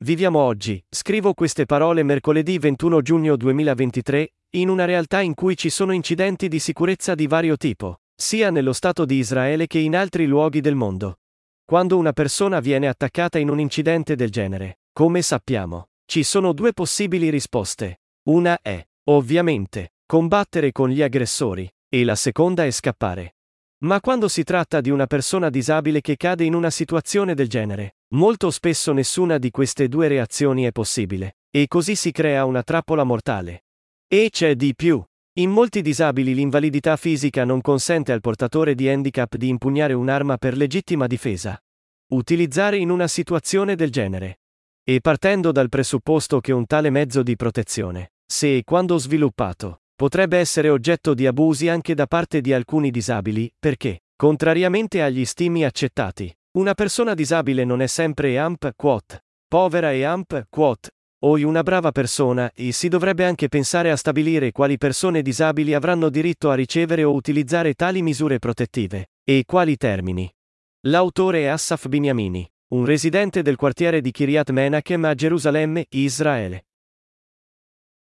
Viviamo oggi, scrivo queste parole mercoledì 21 giugno 2023, in una realtà in cui ci sono incidenti di sicurezza di vario tipo, sia nello Stato di Israele che in altri luoghi del mondo. Quando una persona viene attaccata in un incidente del genere, come sappiamo, ci sono due possibili risposte. Una è, ovviamente, combattere con gli aggressori, e la seconda è scappare. Ma quando si tratta di una persona disabile che cade in una situazione del genere, molto spesso nessuna di queste due reazioni è possibile, e così si crea una trappola mortale. E c'è di più. In molti disabili l'invalidità fisica non consente al portatore di handicap di impugnare un'arma per legittima difesa. Utilizzare in una situazione del genere. E partendo dal presupposto che un tale mezzo di protezione, se e quando sviluppato, potrebbe essere oggetto di abusi anche da parte di alcuni disabili, perché, contrariamente agli stimi accettati, una persona disabile non è sempre EAMP quote, povera e AMP quote, o una brava persona, e si dovrebbe anche pensare a stabilire quali persone disabili avranno diritto a ricevere o utilizzare tali misure protettive, e quali termini. L'autore è Assaf Binyamini, un residente del quartiere di Kiryat Menachem a Gerusalemme, Israele.